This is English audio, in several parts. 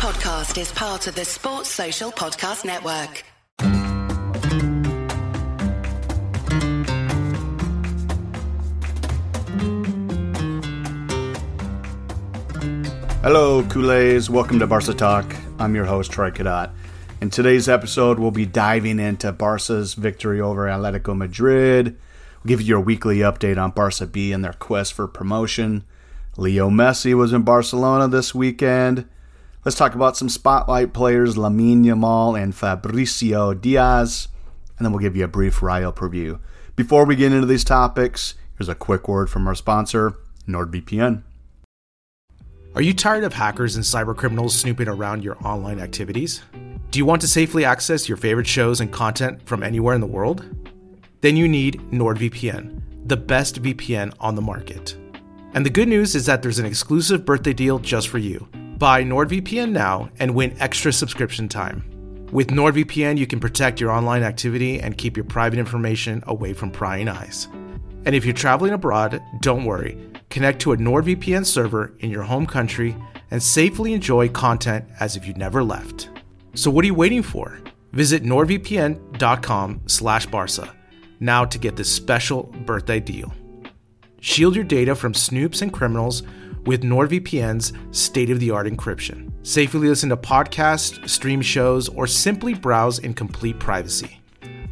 podcast is part of the Sports Social Podcast Network. Hello, Culés. Welcome to Barca Talk. I'm your host, Troy Cadotte. In today's episode, we'll be diving into Barca's victory over Atletico Madrid. We'll give you your weekly update on Barca B and their quest for promotion. Leo Messi was in Barcelona this weekend. Let's talk about some spotlight players, Lamine Yamal and Fabricio Diaz, and then we'll give you a brief Rayo preview. Before we get into these topics, here's a quick word from our sponsor, NordVPN. Are you tired of hackers and cybercriminals snooping around your online activities? Do you want to safely access your favorite shows and content from anywhere in the world? Then you need NordVPN, the best VPN on the market. And the good news is that there's an exclusive birthday deal just for you. Buy NordVPN now and win extra subscription time. With NordVPN, you can protect your online activity and keep your private information away from prying eyes. And if you're traveling abroad, don't worry. Connect to a NordVPN server in your home country and safely enjoy content as if you never left. So what are you waiting for? Visit nordvpn.com slash barca now to get this special birthday deal. Shield your data from snoops and criminals with NordVPN's state-of-the-art encryption. Safely listen to podcasts, stream shows, or simply browse in complete privacy.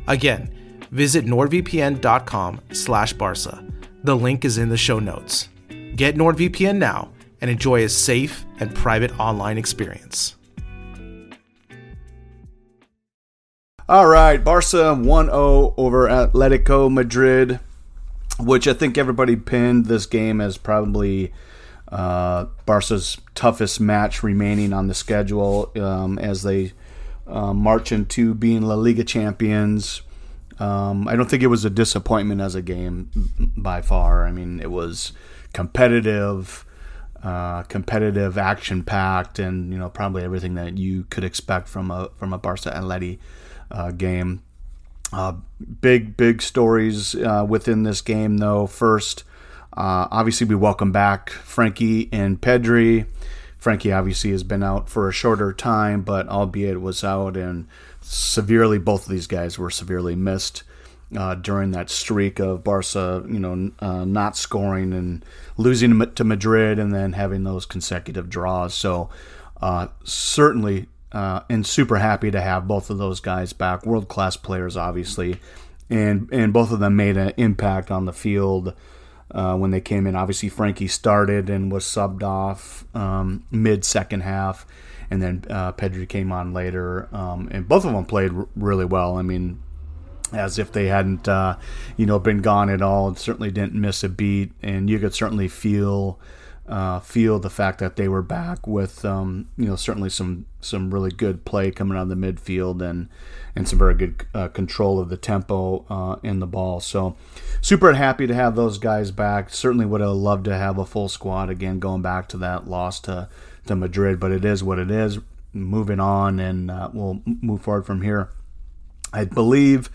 Again, visit nordvpn.com slash barca. The link is in the show notes. Get NordVPN now and enjoy a safe and private online experience. All right, Barca 1 0 over Atletico Madrid, which I think everybody pinned this game as probably uh, Barca's toughest match remaining on the schedule um, as they uh, march into being La Liga champions. Um, I don't think it was a disappointment as a game by far. I mean, it was competitive, uh, competitive, action packed, and you know probably everything that you could expect from a from a Barca Atleti uh, game. Uh, big, big stories uh, within this game, though. First, uh, obviously, we welcome back Frenkie and Pedri. Frenkie obviously has been out for a shorter time, but albeit was out and severely, both of these guys were severely missed. Uh, during that streak of Barca, you know, uh, not scoring and losing to Madrid, and then having those consecutive draws. So, uh, certainly uh, and super happy to have both of those guys back. World class players, obviously, and and both of them made an impact on the field uh, when they came in. Obviously, Frenkie started and was subbed off um, mid second half, and then uh, Pedri came on later, um, and both of them played r- really well. I mean. As if they hadn't, uh, you know, been gone at all. Certainly didn't miss a beat, and you could certainly feel uh, feel the fact that they were back with um, you know certainly some some really good play coming out of the midfield and and some very good uh, control of the tempo uh, in the ball. So super happy to have those guys back. Certainly would have loved to have a full squad again going back to that loss to to Madrid, but it is what it is. Moving on, and uh, we'll move forward from here. I believe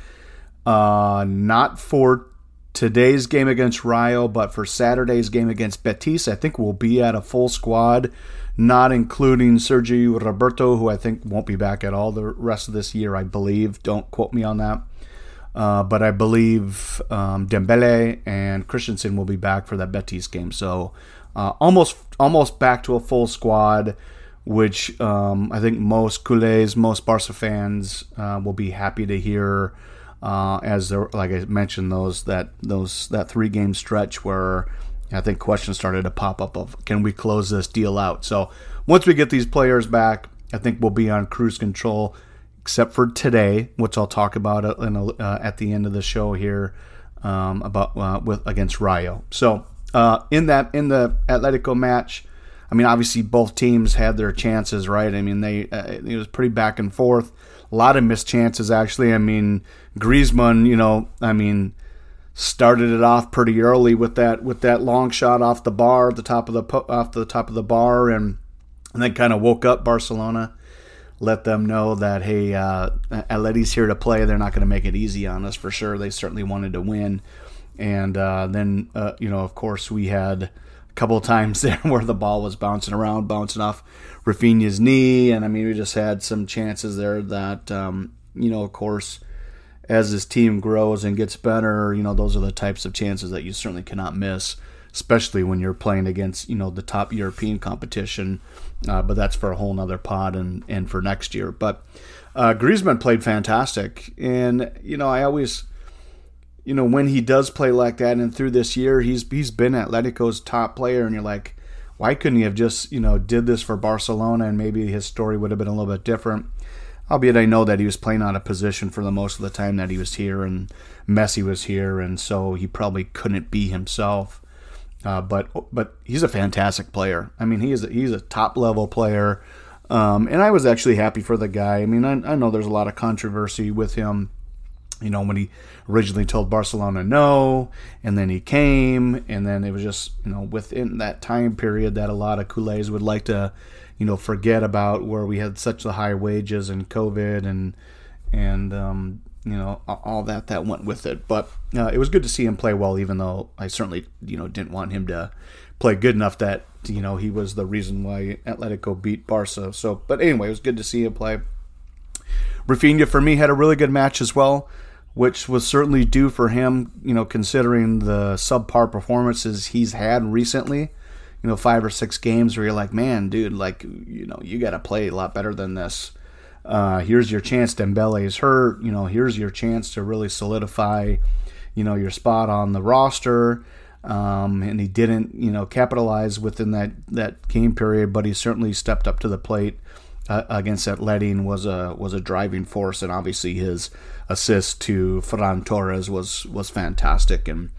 uh, not for today's game against Rayo, but for Saturday's game against Betis, I think we'll be at a full squad, not including Sergi Roberto, who I think won't be back at all the rest of this year, I believe. Don't quote me on that. Uh, but I believe um, Dembele and Christensen will be back for that Betis game. So uh, almost almost back to a full squad, which um, I think most culés, most Barca fans uh, will be happy to hear uh, as there, like I mentioned, those that those that three game stretch where I think questions started to pop up of can we close this deal out? So once we get these players back, I think we'll be on cruise control, except for today, which I'll talk about a, uh, at the end of the show here um, about uh, with against Rayo. So uh, in that in the Atletico match. I mean, obviously both teams had their chances, right? I mean, they uh, it was pretty back and forth. A lot of missed chances, actually. I mean, Griezmann, you know, I mean, started it off pretty early with that with that long shot off the bar, the top of the off the top of the bar, and and then kind of woke up Barcelona, let them know that hey, uh, Atleti's here to play. They're not going to make it easy on us for sure. They certainly wanted to win, and uh, then uh, you know, of course, we had couple of times there where the ball was bouncing around, bouncing off Raphinha's knee, and I mean we just had some chances there that um, you know, of course, as this team grows and gets better, you know, those are the types of chances that you certainly cannot miss, especially when you're playing against you know the top European competition. Uh, but that's for a whole nother pod and and for next year. But uh, Griezmann played fantastic, and you know I always you know, when he does play like that, and through this year, he's he's been Atletico's top player, and you're like, why couldn't he have just you know did this for Barcelona, and maybe his story would have been a little bit different. Albeit I know that he was playing out of position for the most of the time that he was here, and Messi was here, and so he probably couldn't be himself. Uh, but but he's a fantastic player. I mean, he is a, he's a top level player, um, and I was actually happy for the guy. I mean, I, I know there's a lot of controversy with him you know, when he originally told Barcelona no, and then he came, and then it was just, you know, within that time period that a lot of culés would like to, you know, forget about where we had such the high wages and COVID and, and, um, you know, all that that went with it. But uh, it was good to see him play well, even though I certainly, you know, didn't want him to play good enough that, you know, he was the reason why Atletico beat Barca. So, but anyway, it was good to see him play. Raphinha, for me, had a really good match as well which was certainly due for him, you know, considering the subpar performances he's had recently. You know, five or six games where you're like, man, dude, like, you know, you got to play a lot better than this. Uh, here's your chance. Dembele is hurt. You know, here's your chance to really solidify, you know, your spot on the roster. Um, and he didn't, you know, capitalize within that that game period, but he certainly stepped up to the plate uh, against Atleti was a was a driving force, and obviously his assist to Ferran Torres was was fantastic. And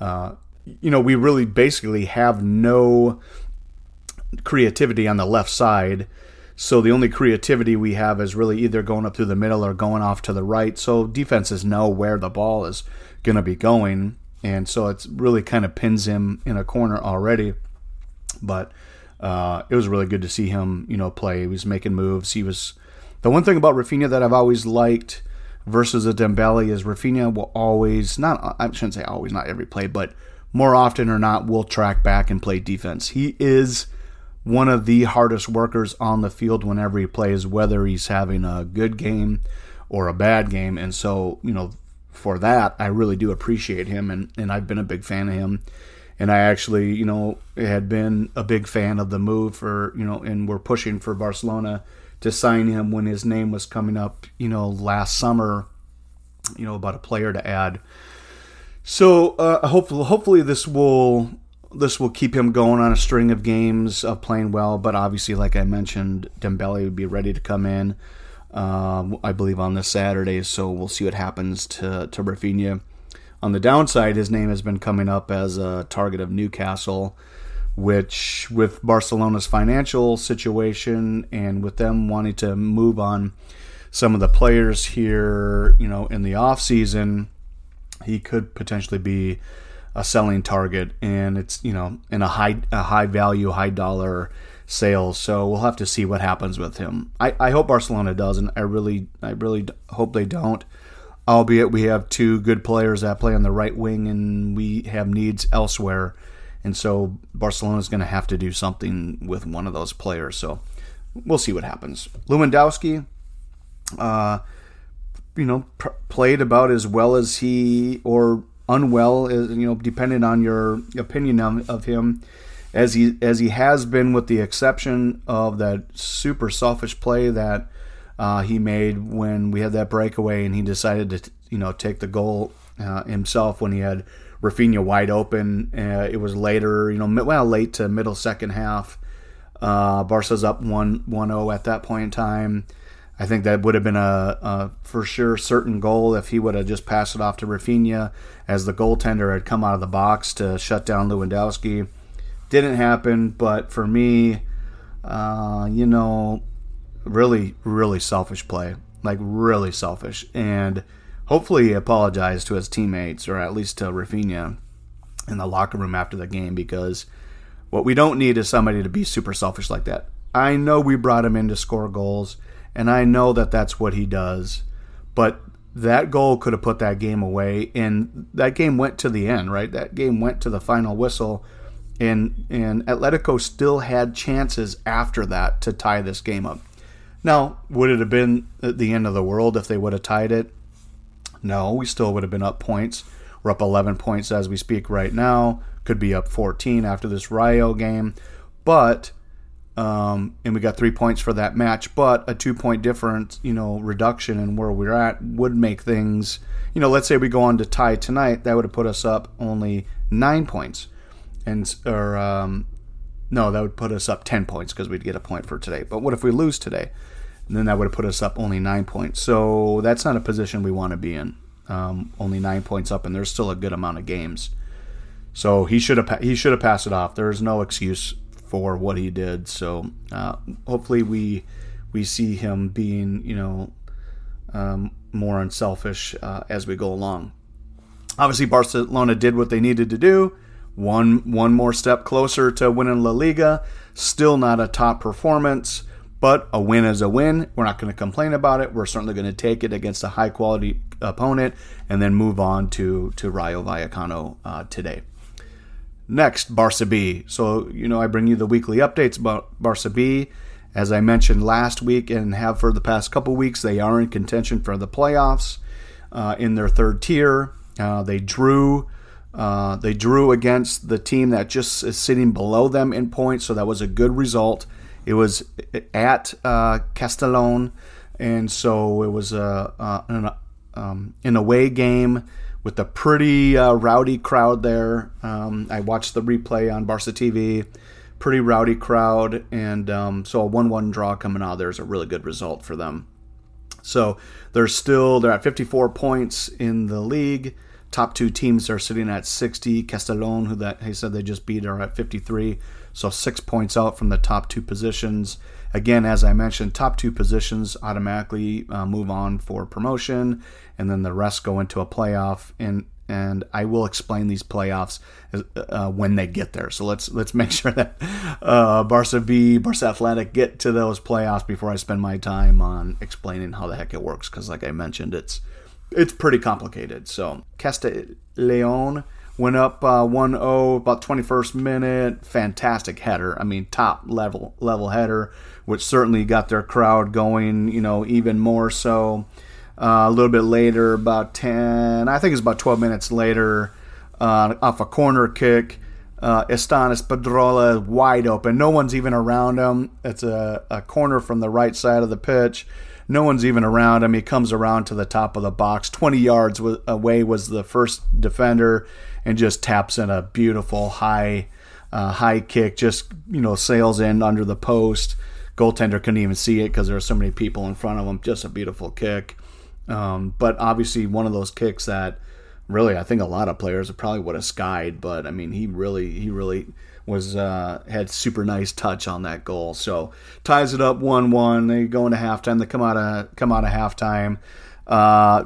uh, you know, we really basically have no creativity on the left side. So the only creativity we have is really either going up through the middle or going off to the right. So defenses know where the ball is going to be going, and so it's really kind of pins him in a corner already. But uh, it was really good to see him, you know, play. He was making moves. He was the one thing about Raphinha that I've always liked versus a Dembele is Raphinha will always not I shouldn't say always not every play, but more often or not will track back and play defense. He is one of the hardest workers on the field whenever he plays, whether he's having a good game or a bad game. And so, you know, for that, I really do appreciate him, and, and I've been a big fan of him and I actually, you know, had been a big fan of the move for, you know, and we're pushing for Barcelona to sign him when his name was coming up, you know, last summer, you know, about a player to add. So uh, hopefully, hopefully this will this will keep him going on a string of games of playing well. But obviously, like I mentioned, Dembele would be ready to come in. Um, I believe on this Saturday, so we'll see what happens to to Raphinha. On the downside, his name has been coming up as a target of Newcastle, which, with Barcelona's financial situation and with them wanting to move on some of the players here, you know, in the off season, he could potentially be a selling target, and it's you know in a high a high value, high dollar sale. So we'll have to see what happens with him. I, I hope Barcelona doesn't. I really I really hope they don't albeit we have two good players that play on the right wing and we have needs elsewhere. And so Barcelona is going to have to do something with one of those players. So we'll see what happens. Lewandowski, uh, you know, pr- played about as well as he or unwell, as, you know, depending on your opinion of, of him, as he as he has been, with the exception of that super selfish play that uh, he made when we had that breakaway and he decided to you know take the goal uh, himself when he had Raphinha wide open. Uh, it was later, you know, well late to middle second half. Uh, Barca's up 1 0 at that point in time. I think that would have been a, a, for sure certain goal if he would have just passed it off to Raphinha as the goaltender had come out of the box to shut down Lewandowski. Didn't happen, but for me, uh, you know, really, really selfish play. Like, really selfish. And hopefully he apologized to his teammates, or at least to Raphinha in the locker room after the game, because what we don't need is somebody to be super selfish like that. I know we brought him in to score goals, and I know that that's what he does, but that goal could have put that game away, and that game went to the end, right? That game went to the final whistle, and and Atletico still had chances after that to tie this game up. Now, would it have been the end of the world if they would have tied it? No, we still would have been up points. We're up 11 points as we speak right now. Could be up 14 after this Rayo game, but um, and we got three points for that match. But a two point difference, you know, reduction in where we're at would make things, you know, let's say we go on to tie tonight, that would have put us up only nine points, and or um, no, that would put us up 10 points because we'd get a point for today. But what if we lose today? And then that would have put us up only nine points. So that's not a position we want to be in. Um, only nine points up, and there's still a good amount of games. So he should have he should have passed it off. There's no excuse for what he did. So uh, hopefully we we see him being you know um, more unselfish uh, as we go along. Obviously, Barcelona did what they needed to do one one more step closer to winning La Liga. Still not a top performance, but a win is a win. We're not going to complain about it. We're certainly going to take it against a high quality opponent and then move on to to Rayo Vallecano uh, today. Next, Barca B. So you know I bring you the weekly updates about Barca B. As I mentioned last week and have for the past couple weeks, they are in contention for the playoffs uh, in their third tier. Uh, they drew uh, they drew against the team that just is sitting below them in points, so that was a good result. It was at uh, Castellon, and so it was a, uh, an, um, an away game with a pretty uh, rowdy crowd there. Um, I watched the replay on Barca TV. Pretty rowdy crowd, and um, so a one-one draw coming out there is a really good result for them. So they're still they're at 54 points in the league. Top two teams are sitting at 60. Castellon, who that he said they just beat, are at 53. So six points out from the top two positions. Again, as I mentioned, top two positions automatically uh, move on for promotion, and then the rest go into a playoff. And and I will explain these playoffs uh, when they get there. So let's let's make sure that uh, Barca B, Barca Athletic get to those playoffs before I spend my time on explaining how the heck it works. Because like I mentioned, it's it's pretty complicated. So Castellon went up uh, 1-0 about 21st minute. Fantastic header. I mean, top level level header, which certainly got their crowd going. You know, even more so. Uh, a little bit later, about 10, I think it's about 12 minutes later, uh, off a corner kick. Uh, Estanis Pedrola wide open. No one's even around him. It's a, a corner from the right side of the pitch. No one's even around him. He comes around to the top of the box. 20 yards away was the first defender and just taps in a beautiful high uh, high kick. Just, you know, sails in under the post. Goaltender couldn't even see it because there were so many people in front of him. Just a beautiful kick. Um, but obviously, one of those kicks that really I think a lot of players probably would have skied. But I mean, he really, he really was uh, had super nice touch on that goal. So ties it up one one. They go into halftime. They come out of come out of halftime. Uh,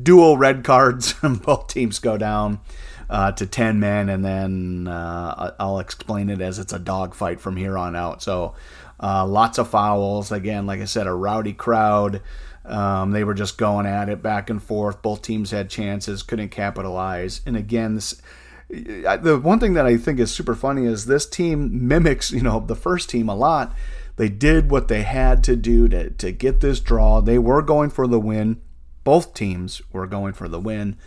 dual red cards. Both teams go down. Uh, to 10 men, and then uh, I'll explain it as it's a dogfight from here on out. So, uh, lots of fouls. Again, like I said, a rowdy crowd. Um, they were just going at it back and forth. Both teams had chances, couldn't capitalize. And again, this the one thing that I think is super funny is this team mimics, you know, the first team a lot. They did what they had to do to, to get this draw. They were going for the win. Both teams were going for the win,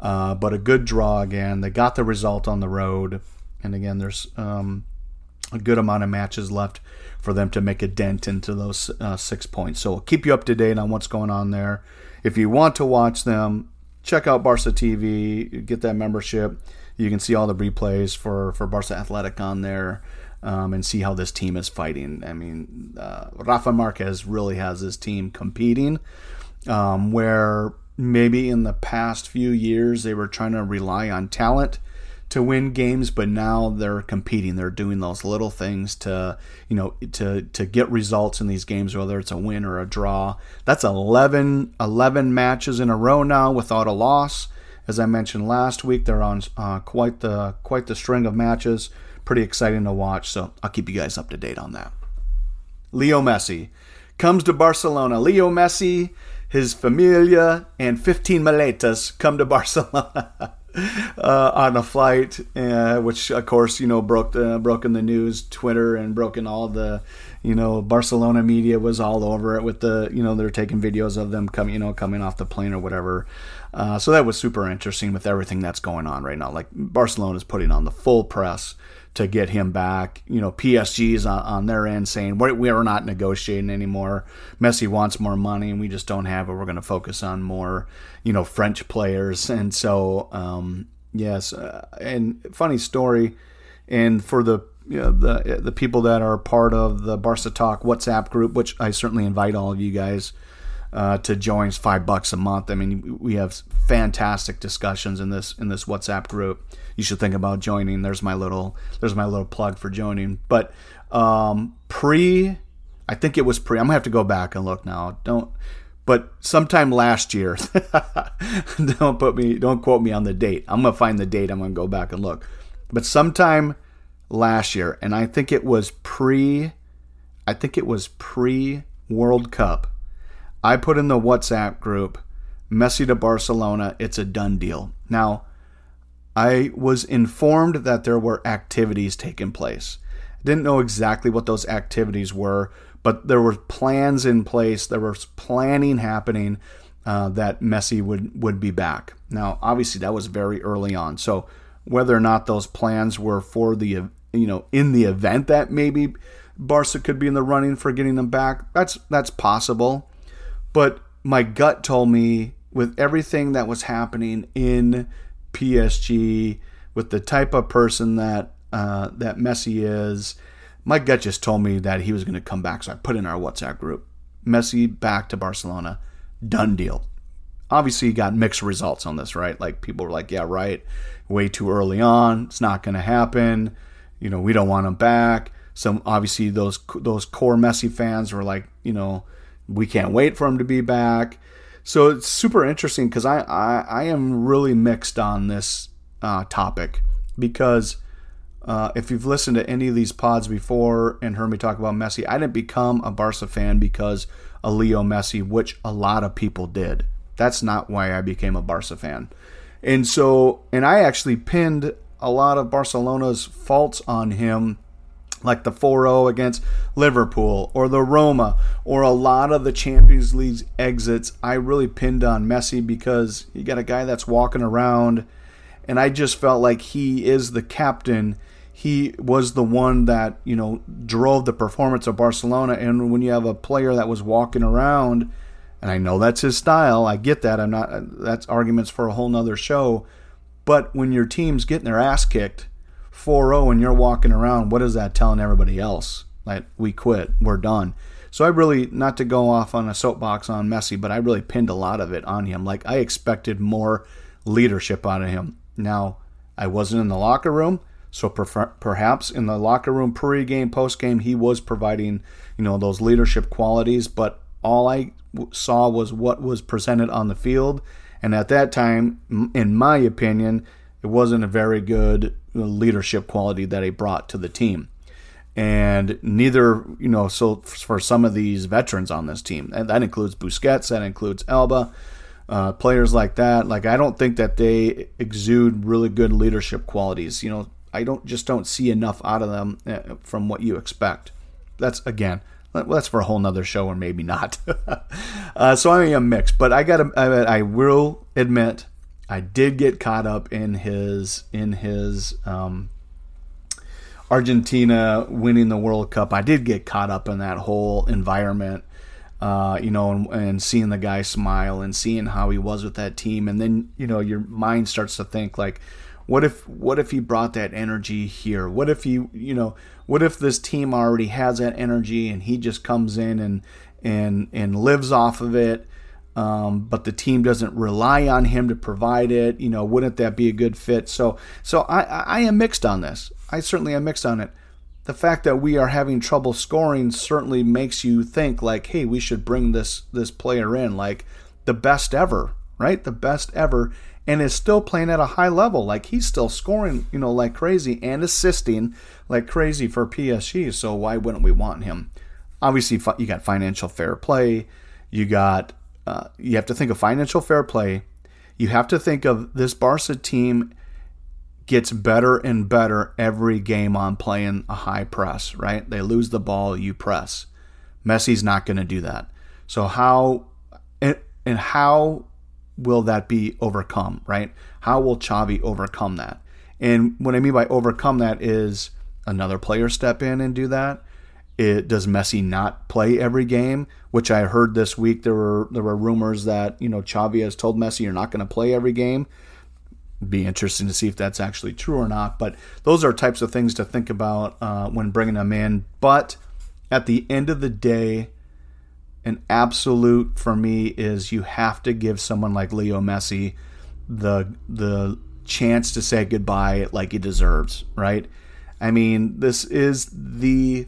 uh, but a good draw again. They got the result on the road. And again, there's um, a good amount of matches left for them to make a dent into those uh, six points. So we'll keep you up to date on what's going on there. If you want to watch them, check out Barca TV, get that membership. You can see all the replays for for Barca Athletic on there. Um, and see how this team is fighting. I mean, uh, Rafa Marquez really has his team competing, um, where maybe in the past few years they were trying to rely on talent to win games, but now they're competing. They're doing those little things to, you know, to to get results in these games, whether it's a win or a draw. That's 11, 11 matches in a row now without a loss. As I mentioned last week, they're on uh, quite the quite the string of matches. Pretty exciting to watch. So I'll keep you guys up to date on that. Leo Messi comes to Barcelona. Leo Messi, his familia, and 15 maletas come to Barcelona. uh, on a flight, uh, which of course you know broke the broke in the news, Twitter, and broken all the you know Barcelona media was all over it with the you know they're taking videos of them coming you know coming off the plane or whatever. Uh, so that was super interesting with everything that's going on right now. Like Barcelona is putting on the full press to get him back. You know, PSG's on, on their end saying we're, we're not negotiating anymore. Messi wants more money, and we just don't have it. We're going to focus on more, you know, French players. And so, um, yes, uh, and funny story. And for the you know, the the people that are part of the Barca Talk WhatsApp group, which I certainly invite all of you guys uh, to join. It's five bucks a month. I mean, we have fantastic discussions in this in this WhatsApp group. You should think about joining. There's my little there's my little plug for joining. But um, pre, I think it was pre. I'm gonna have to go back and look now. Don't. But sometime last year, don't put me, don't quote me on the date. I'm gonna find the date. I'm gonna go back and look. But sometime last year, and I think it was pre, I think it was pre World Cup I put in the WhatsApp group, Messi to Barcelona, it's a done deal. Now, I was informed that there were activities taking place. Didn't know exactly what those activities were, but there were plans in place. There was planning happening uh, that Messi would would be back. Now, obviously, that was very early on. So, whether or not those plans were for the you know in the event that maybe Barca could be in the running for getting them back, that's that's possible. But my gut told me with everything that was happening in PSG, with the type of person that uh, that Messi is, my gut just told me that he was going to come back. So I put in our WhatsApp group, Messi back to Barcelona, done deal. Obviously, you got mixed results on this, right? Like people were like, "Yeah, right, way too early on. It's not going to happen. You know, we don't want him back." Some obviously those those core Messi fans were like, you know, we can't wait for him to be back. So it's super interesting because I, I, I am really mixed on this uh, topic because uh, if you've listened to any of these pods before and heard me talk about Messi, I didn't become a Barca fan because of Leo Messi, which a lot of people did. That's not why I became a Barca fan. And so, and I actually pinned a lot of Barcelona's faults on him like the 4-0 against Liverpool or the Roma or a lot of the Champions League exits, I really pinned on Messi because you got a guy that's walking around and I just felt like he is the captain. He was the one that, you know, drove the performance of Barcelona and when you have a player that was walking around and I know that's his style, I get that. I'm not that's arguments for a whole nother show. But when your team's getting their ass kicked 4-0 and you're walking around, what is that telling everybody else? Like we quit, we're done. So I really, not to go off on a soapbox on Messi, but I really pinned a lot of it on him. Like I expected more leadership out of him. Now I wasn't in the locker room, so perhaps in the locker room, pre-game, post-game, he was providing, you know, those leadership qualities. But all I saw was what was presented on the field, and at that time, in my opinion, it wasn't a very good leadership quality that he brought to the team. And neither, you know, so for some of these veterans on this team, and that includes Busquets, that includes Alba, uh, players like that. Like I don't think that they exude really good leadership qualities. You know, I don't just don't see enough out of them uh, from what you expect. That's again, that's for a whole nother show, or maybe not. uh, so I am a mixed, but I got to, I will admit I did get caught up in his in his um, Argentina winning the World Cup. I did get caught up in that whole environment, uh, you know, and, and, seeing the guy smile and seeing how he was with that team, and then you know your mind starts to think like, what if what if he brought that energy here? What if he you know what if this team already has that energy and he just comes in and and and lives off of it? Um, but the team doesn't rely on him to provide it. You know, wouldn't that be a good fit? So, so I, I am mixed on this. I certainly am mixed on it. The fact that we are having trouble scoring certainly makes you think like, hey, we should bring this this player in, like the best ever, right? The best ever, and is still playing at a high level. Like he's still scoring, you know, like crazy and assisting like crazy for PSG. So why wouldn't we want him? Obviously, you got financial fair play. You got uh, you have to think of financial fair play. you have to think of this Barca team gets better and better every game on playing a high press, right? They lose the ball, you press. Messi's not going to do that. So how and, and how will that be overcome, right? How will Xavi overcome that? And what I mean by overcome that is another player step in and do that. It, does Messi not play every game? Which I heard this week there were there were rumors that you know Xavi has told Messi you're not going to play every game. Be interesting to see if that's actually true or not. But those are types of things to think about uh, when bringing them in. But at the end of the day, an absolute for me is you have to give someone like Leo Messi the the chance to say goodbye like he deserves, right? I mean, this is the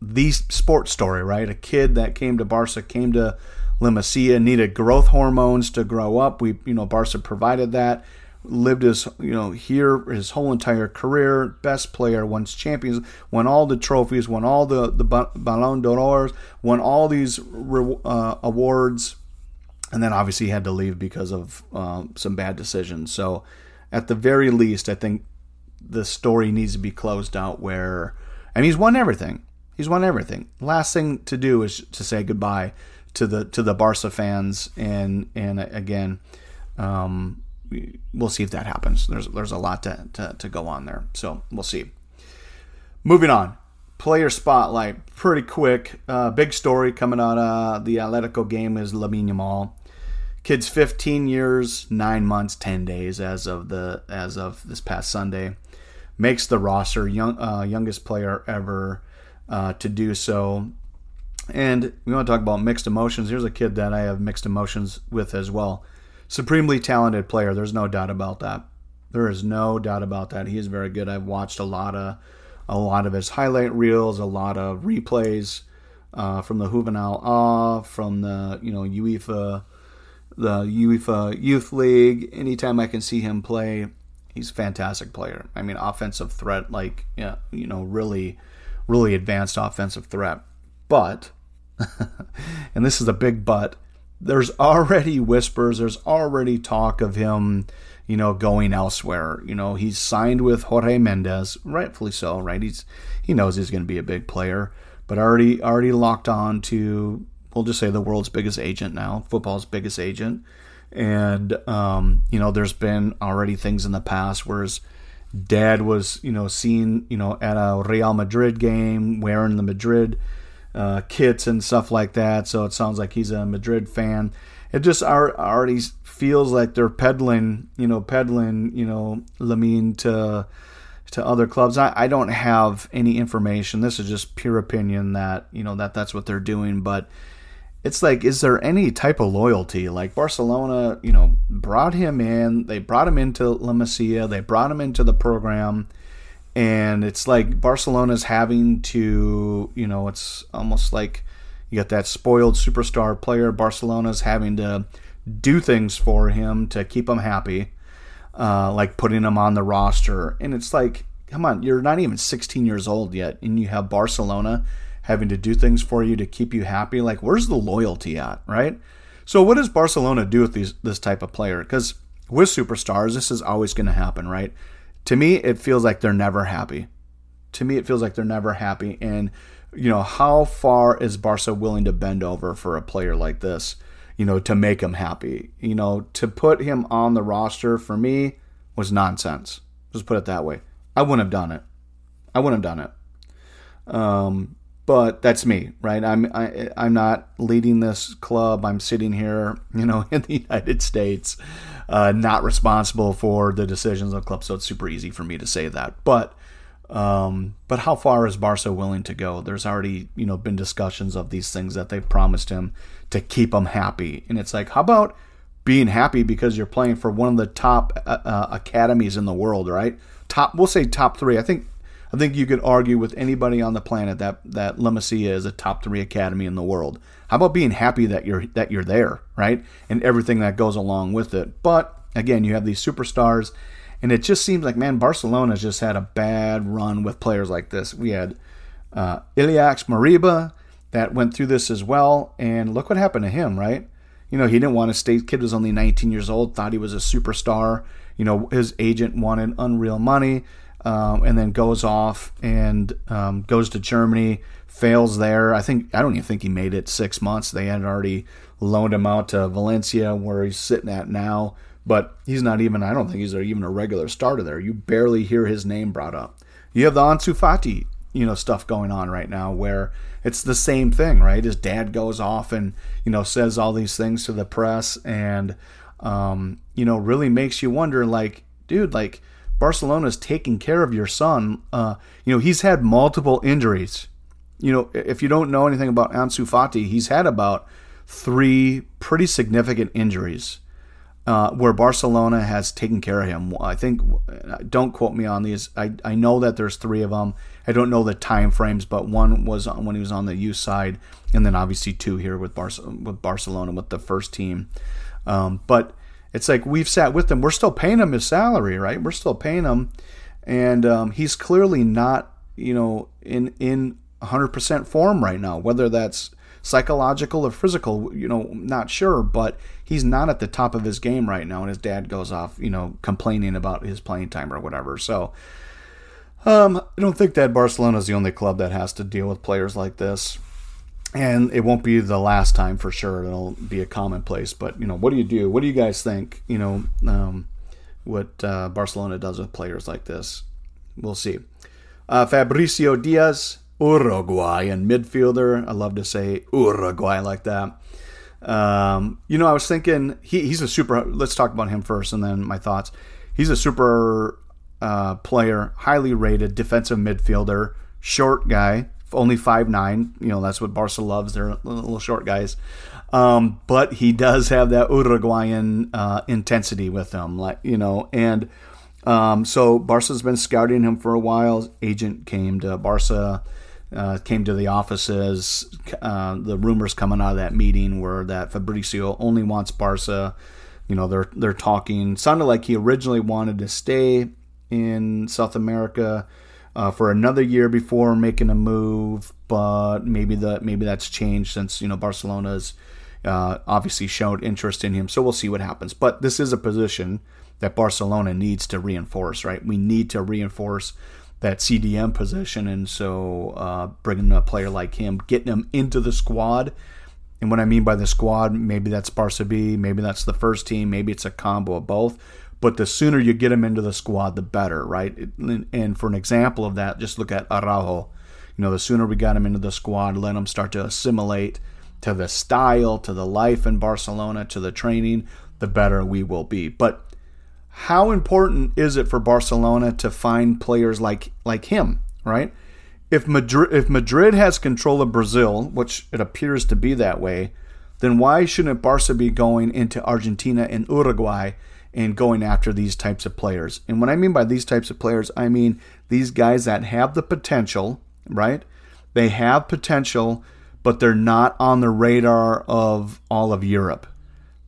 the sports story, right? A kid that came to Barca, came to La Masia, needed growth hormones to grow up. We, you know, Barca provided that. Lived his, you know, here his whole entire career. Best player, won champions, won all the trophies, won all the the Ballon d'Or, won all these uh, awards, and then obviously had to leave because of uh, some bad decisions. So, at the very least, I think the story needs to be closed out. Where, I mean, he's won everything. He's won everything. last thing to do is to say goodbye to the to the Barca fans, and and again, um, we'll see if that happens. There's there's a lot to, to, to go on there, so we'll see. Moving on, player spotlight, pretty quick. Uh, big story coming out of the Atletico game is Lamine Yamal. Kid's 15 years, nine months, 10 days as of the as of this past Sunday. Makes the roster, young uh, youngest player ever uh, to do so. And we want to talk about mixed emotions. Here's a kid that I have mixed emotions with as well. Supremely talented player. There's no doubt about that. There is no doubt about that. He is very good. I've watched a lot of a lot of his highlight reels, a lot of replays uh, from the Juvenil A, from the you know UEFA, the UEFA Youth League. Anytime I can see him play, he's a fantastic player. I mean, offensive threat, like yeah, you know, really really advanced offensive threat. But, and this is a big but, there's already whispers, there's already talk of him, you know, going elsewhere. You know, he's signed with Jorge Mendes, rightfully so, right? He's he knows he's going to be a big player, but already already locked on to we'll just say the world's biggest agent now, football's biggest agent. And um, you know, there's been already things in the past where his dad was, you know, seen, you know, at a Real Madrid game wearing the Madrid uh, kits and stuff like that. So it sounds like he's a Madrid fan. It just already feels like they're peddling, you know, peddling, you know, Lamine to to other clubs. I, I don't have any information. This is just pure opinion that you know that that's what they're doing, but it's like, is there any type of loyalty? Like Barcelona, you know, brought him in, they brought him into La Masia, they brought him into the program, and it's like Barcelona's having to, you know, it's almost like you got that spoiled superstar player. Barcelona's having to do things for him to keep him happy, uh, like putting him on the roster. And it's like, come on, you're not even 16 years old yet, and you have Barcelona having to do things for you to keep you happy. Like, where's the loyalty at, right? So, what does Barcelona do with these this type of player? Because with superstars, this is always going to happen, right? To me, it feels like they're never happy. To me, it feels like they're never happy. And you know, how far is Barca willing to bend over for a player like this? You know, to make him happy. You know, to put him on the roster for me was nonsense. Just put it that way. I wouldn't have done it. I wouldn't have done it. Um, but that's me, right? I'm I, I'm not leading this club. I'm sitting here, you know, in the United States, uh, not responsible for the decisions of the club. So it's super easy for me to say that. But um, but how far is Barca willing to go? There's already you know been discussions of these things that they've promised him to keep him happy, and it's like, how about being happy because you're playing for one of the top uh, uh academies in the world, right? Top, we'll say top three. I think I think you could argue with anybody on the planet that that Masia is a top three academy in the world. How about being happy that you're that you're there, right, and everything that goes along with it? But again, you have these superstars, and it just seems like man, Barcelona's just had a bad run with players like this. We had uh, Moriba that went through this as well, and look what happened to him, right? You know, he didn't want to stay. Kid was only 19 years old, thought he was a superstar. You know, his agent wanted unreal money, um, and then goes off and um, goes to Germany, fails there. I think I don't even think he made it six months. They had already loaned him out to Valencia, where he's sitting at now. But he's not even. I don't think he's even a regular starter there. You barely hear his name brought up. You have the Ansu Fati, you know, stuff going on right now where it's the same thing, right? His dad goes off and you know says all these things to the press, and um, you know really makes you wonder, like, dude, like Barcelona's taking care of your son. Uh, you know, he's had multiple injuries you know, if you don't know anything about Ansu Fati, he's had about three pretty significant injuries uh, where Barcelona has taken care of him. I think, don't quote me on these. I, I know that there's three of them. I don't know the time frames, but one was when he was on the youth side, and then obviously two here with Bar- with Barcelona with the first team. Um, but it's like we've sat with him. We're still paying him his salary, right? We're still paying him, and um, he's clearly not, you know, in in 100% form right now, whether that's psychological or physical, you know, not sure, but he's not at the top of his game right now and his dad goes off, you know, complaining about his playing time or whatever. So um, I don't think that Barcelona is the only club that has to deal with players like this. And it won't be the last time for sure. It'll be a commonplace. But you know, what do you do? What do you guys think? You know, um, what uh, Barcelona does with players like this? We'll see. Uh, Fabricio Diaz Uruguayan midfielder. I love to say Uruguay like that. Um, you know, I was thinking he, he's a super. Let's talk about him first, and then my thoughts. He's a super uh, player, highly rated defensive midfielder, short guy, only five nine. You know, that's what Barca loves. They're little short guys. Um, but he does have that Uruguayan uh, intensity with him, like you know, and um, so Barca's been scouting him for a while. Agent came to Barca uh, came to the offices. Uh, the rumors coming out of that meeting were that Fabricio only wants Barca. You know, they're they're talking. Sounded like he originally wanted to stay in South America uh, for another year before making a move, but maybe the maybe that's changed since you know Barcelona's uh, obviously showed interest in him. So we'll see what happens. But this is a position that Barcelona needs to reinforce. Right, we need to reinforce that CDM position, and so uh, bringing a player like him, getting him into the squad. And what I mean by the squad, maybe that's Barca B, maybe that's the first team, maybe it's a combo of both. But the sooner you get him into the squad, the better, right? And for an example of that, just look at Araujo. You know, the sooner we got him into the squad, let him start to assimilate to the style, to the life in Barcelona, to the training, the better we will be. But how important is it for Barcelona to find players like like him, right? If Madrid if Madrid has control of Brazil, which it appears to be that way, then why shouldn't Barca be going into Argentina and Uruguay and going after these types of players? And what I mean by these types of players, I mean these guys that have the potential, right? They have potential, but they're not on the radar of all of Europe.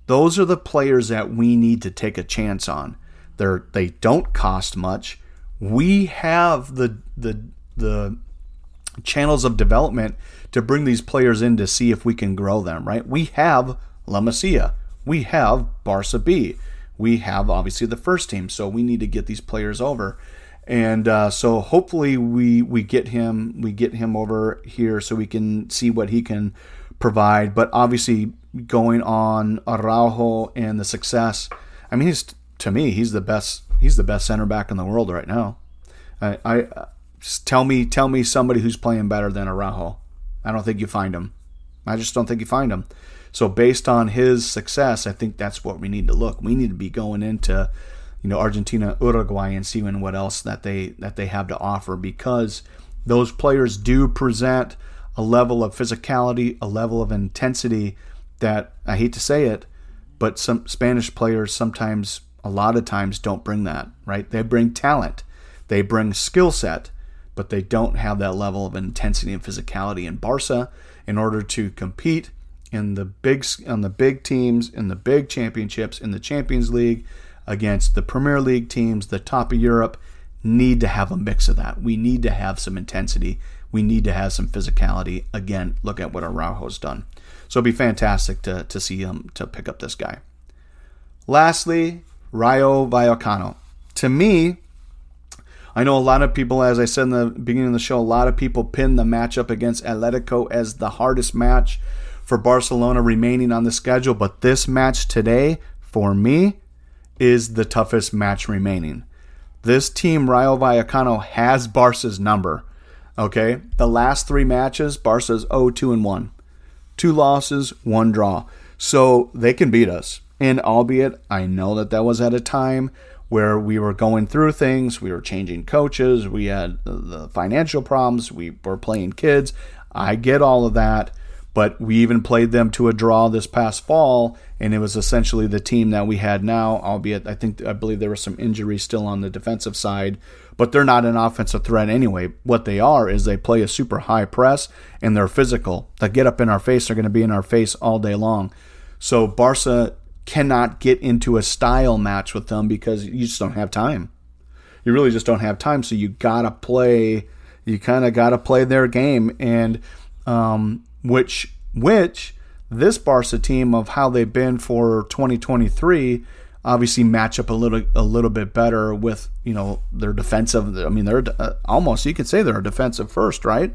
Those are the players that we need to take a chance on. They're they don't cost much. We have the the the channels of development to bring these players in to see if we can grow them, right? We have La Masia. We have Barca B. We have obviously the first team, so we need to get these players over. And uh, so hopefully we we get him we get him over here so we can see what he can provide. But obviously going on Araujo and the success. I mean, he's to me he's the best. He's the best center back in the world right now. I, I tell me tell me somebody who's playing better than Araujo. I don't think you find him. I just don't think you find him. So based on his success, I think that's what we need to look. We need to be going into, you know, Argentina, Uruguay, and seeing what else that they that they have to offer because those players do present a level of physicality, a level of intensity that I hate to say it, but some Spanish players sometimes, a lot of times, don't bring that, right? They bring talent, they bring skill set, but they don't have that level of intensity and physicality in Barca in order to compete in the big on the big teams in the big championships in the Champions League against the Premier League teams, the top of Europe need to have a mix of that. We need to have some intensity. we need to have some physicality. Again, look at what Araujo's done. So it'd be fantastic to, to see him to pick up this guy. Lastly, Rayo Vallecano. To me, I know a lot of people, as I said in the beginning of the show, a lot of people pin the matchup against Atletico as the hardest match for Barcelona remaining on the schedule. But this match today, for me, is the toughest match remaining. This team, Rayo Vallecano, has Barca's number. Okay, the last three matches, Barca's 0 2 and 1. Two losses, one draw. So they can beat us. And albeit, I know that that was at a time where we were going through things, we were changing coaches, we had the financial problems, we were playing kids. I get all of that, but we even played them to a draw this past fall, and it was essentially the team that we had now, albeit I think I believe there were some injuries still on the defensive side, but they're not an offensive threat anyway. What they are is they play a super high press and they're physical. They get up in our face, they're going to be in our face all day long. So Barca cannot get into a style match with them because you just don't have time. You really just don't have time. So you gotta play. You kind of gotta play their game, and um, which which this Barca team of how they've been for 2023 obviously match up a little a little bit better with you know their defensive. I mean, they're uh, almost you could say they're a defensive first, right?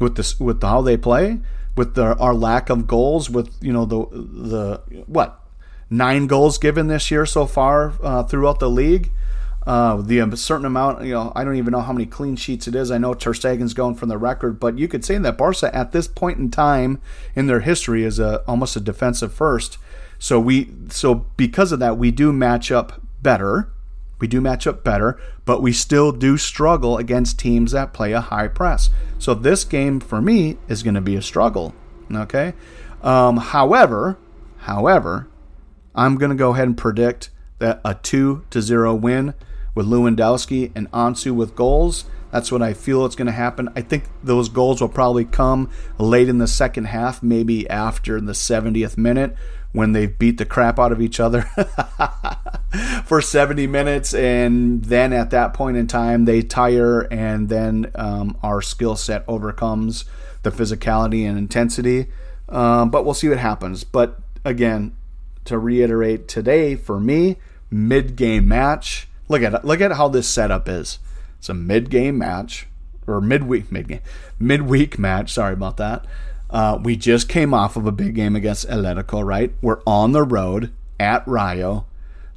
With this with how they play, with the, our lack of goals, with you know the the what nine goals given this year so far uh, throughout the league. Uh, the um, certain amount, you know, I don't even know how many clean sheets it is. I know Ter Stegen's going from the record, but you could say that Barca at this point in time in their history is a almost a defensive first. So we, so because of that, we do match up better. We do match up better, but we still do struggle against teams that play a high press. So this game for me is going to be a struggle. Okay. Um, however, however, I'm going to go ahead and predict that a 2 to 0 win with Lewandowski and Ansu with goals. That's what I feel it's going to happen. I think those goals will probably come late in the second half, maybe after the 70th minute when they beat the crap out of each other for 70 minutes. And then at that point in time, they tire, and then um, our skill set overcomes the physicality and intensity. Um, but we'll see what happens. But again, to reiterate today for me, mid-game match. Look at look at how this setup is. It's a mid-game match or midweek mid-game midweek match. Sorry about that. Uh, we just came off of a big game against Atletico, right? We're on the road at Rayo.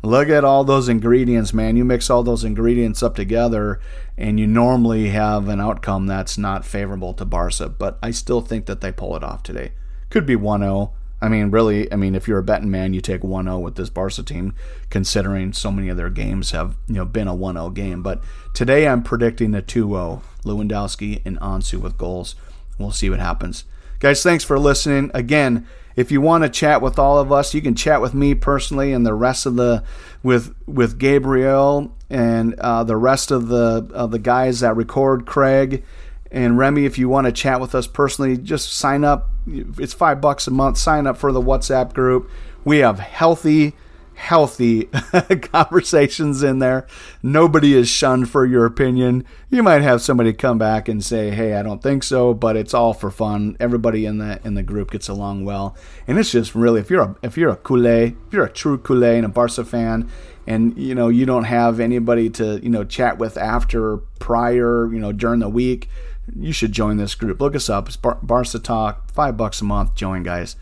Look at all those ingredients, man. You mix all those ingredients up together, and you normally have an outcome that's not favorable to Barca. But I still think that they pull it off today. Could be 1 0. I mean, really, I mean, if you're a betting man, you take 1-0 with this Barca team, considering so many of their games have you know been a 1-0 game. But today, I'm predicting a 2-0. Lewandowski and Ansu with goals. We'll see what happens, guys. Thanks for listening. Again, if you want to chat with all of us, you can chat with me personally and the rest of the with with Gabriel and uh, the rest of the of the guys that record Craig and Remy, if you want to chat with us personally, just sign up. It's five bucks a month. Sign up for the WhatsApp group. We have healthy, healthy conversations in there. Nobody is shunned for your opinion. You might have somebody come back and say, "Hey, I don't think so," but it's all for fun. Everybody in the in the group gets along well, and it's just really if you're a if you're a culé, if you're a true culé and a Barca fan, and you know you don't have anybody to you know chat with after, prior, you know during the week you should join this group. Look us up. It's Bar- Barca Talk. Five bucks a month. Join, guys.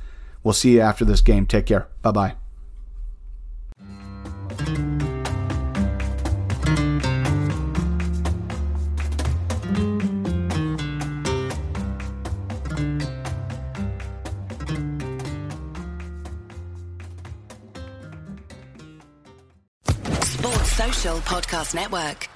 We'll see you after this game. Take care. Bye bye. Sports Social Podcast Network.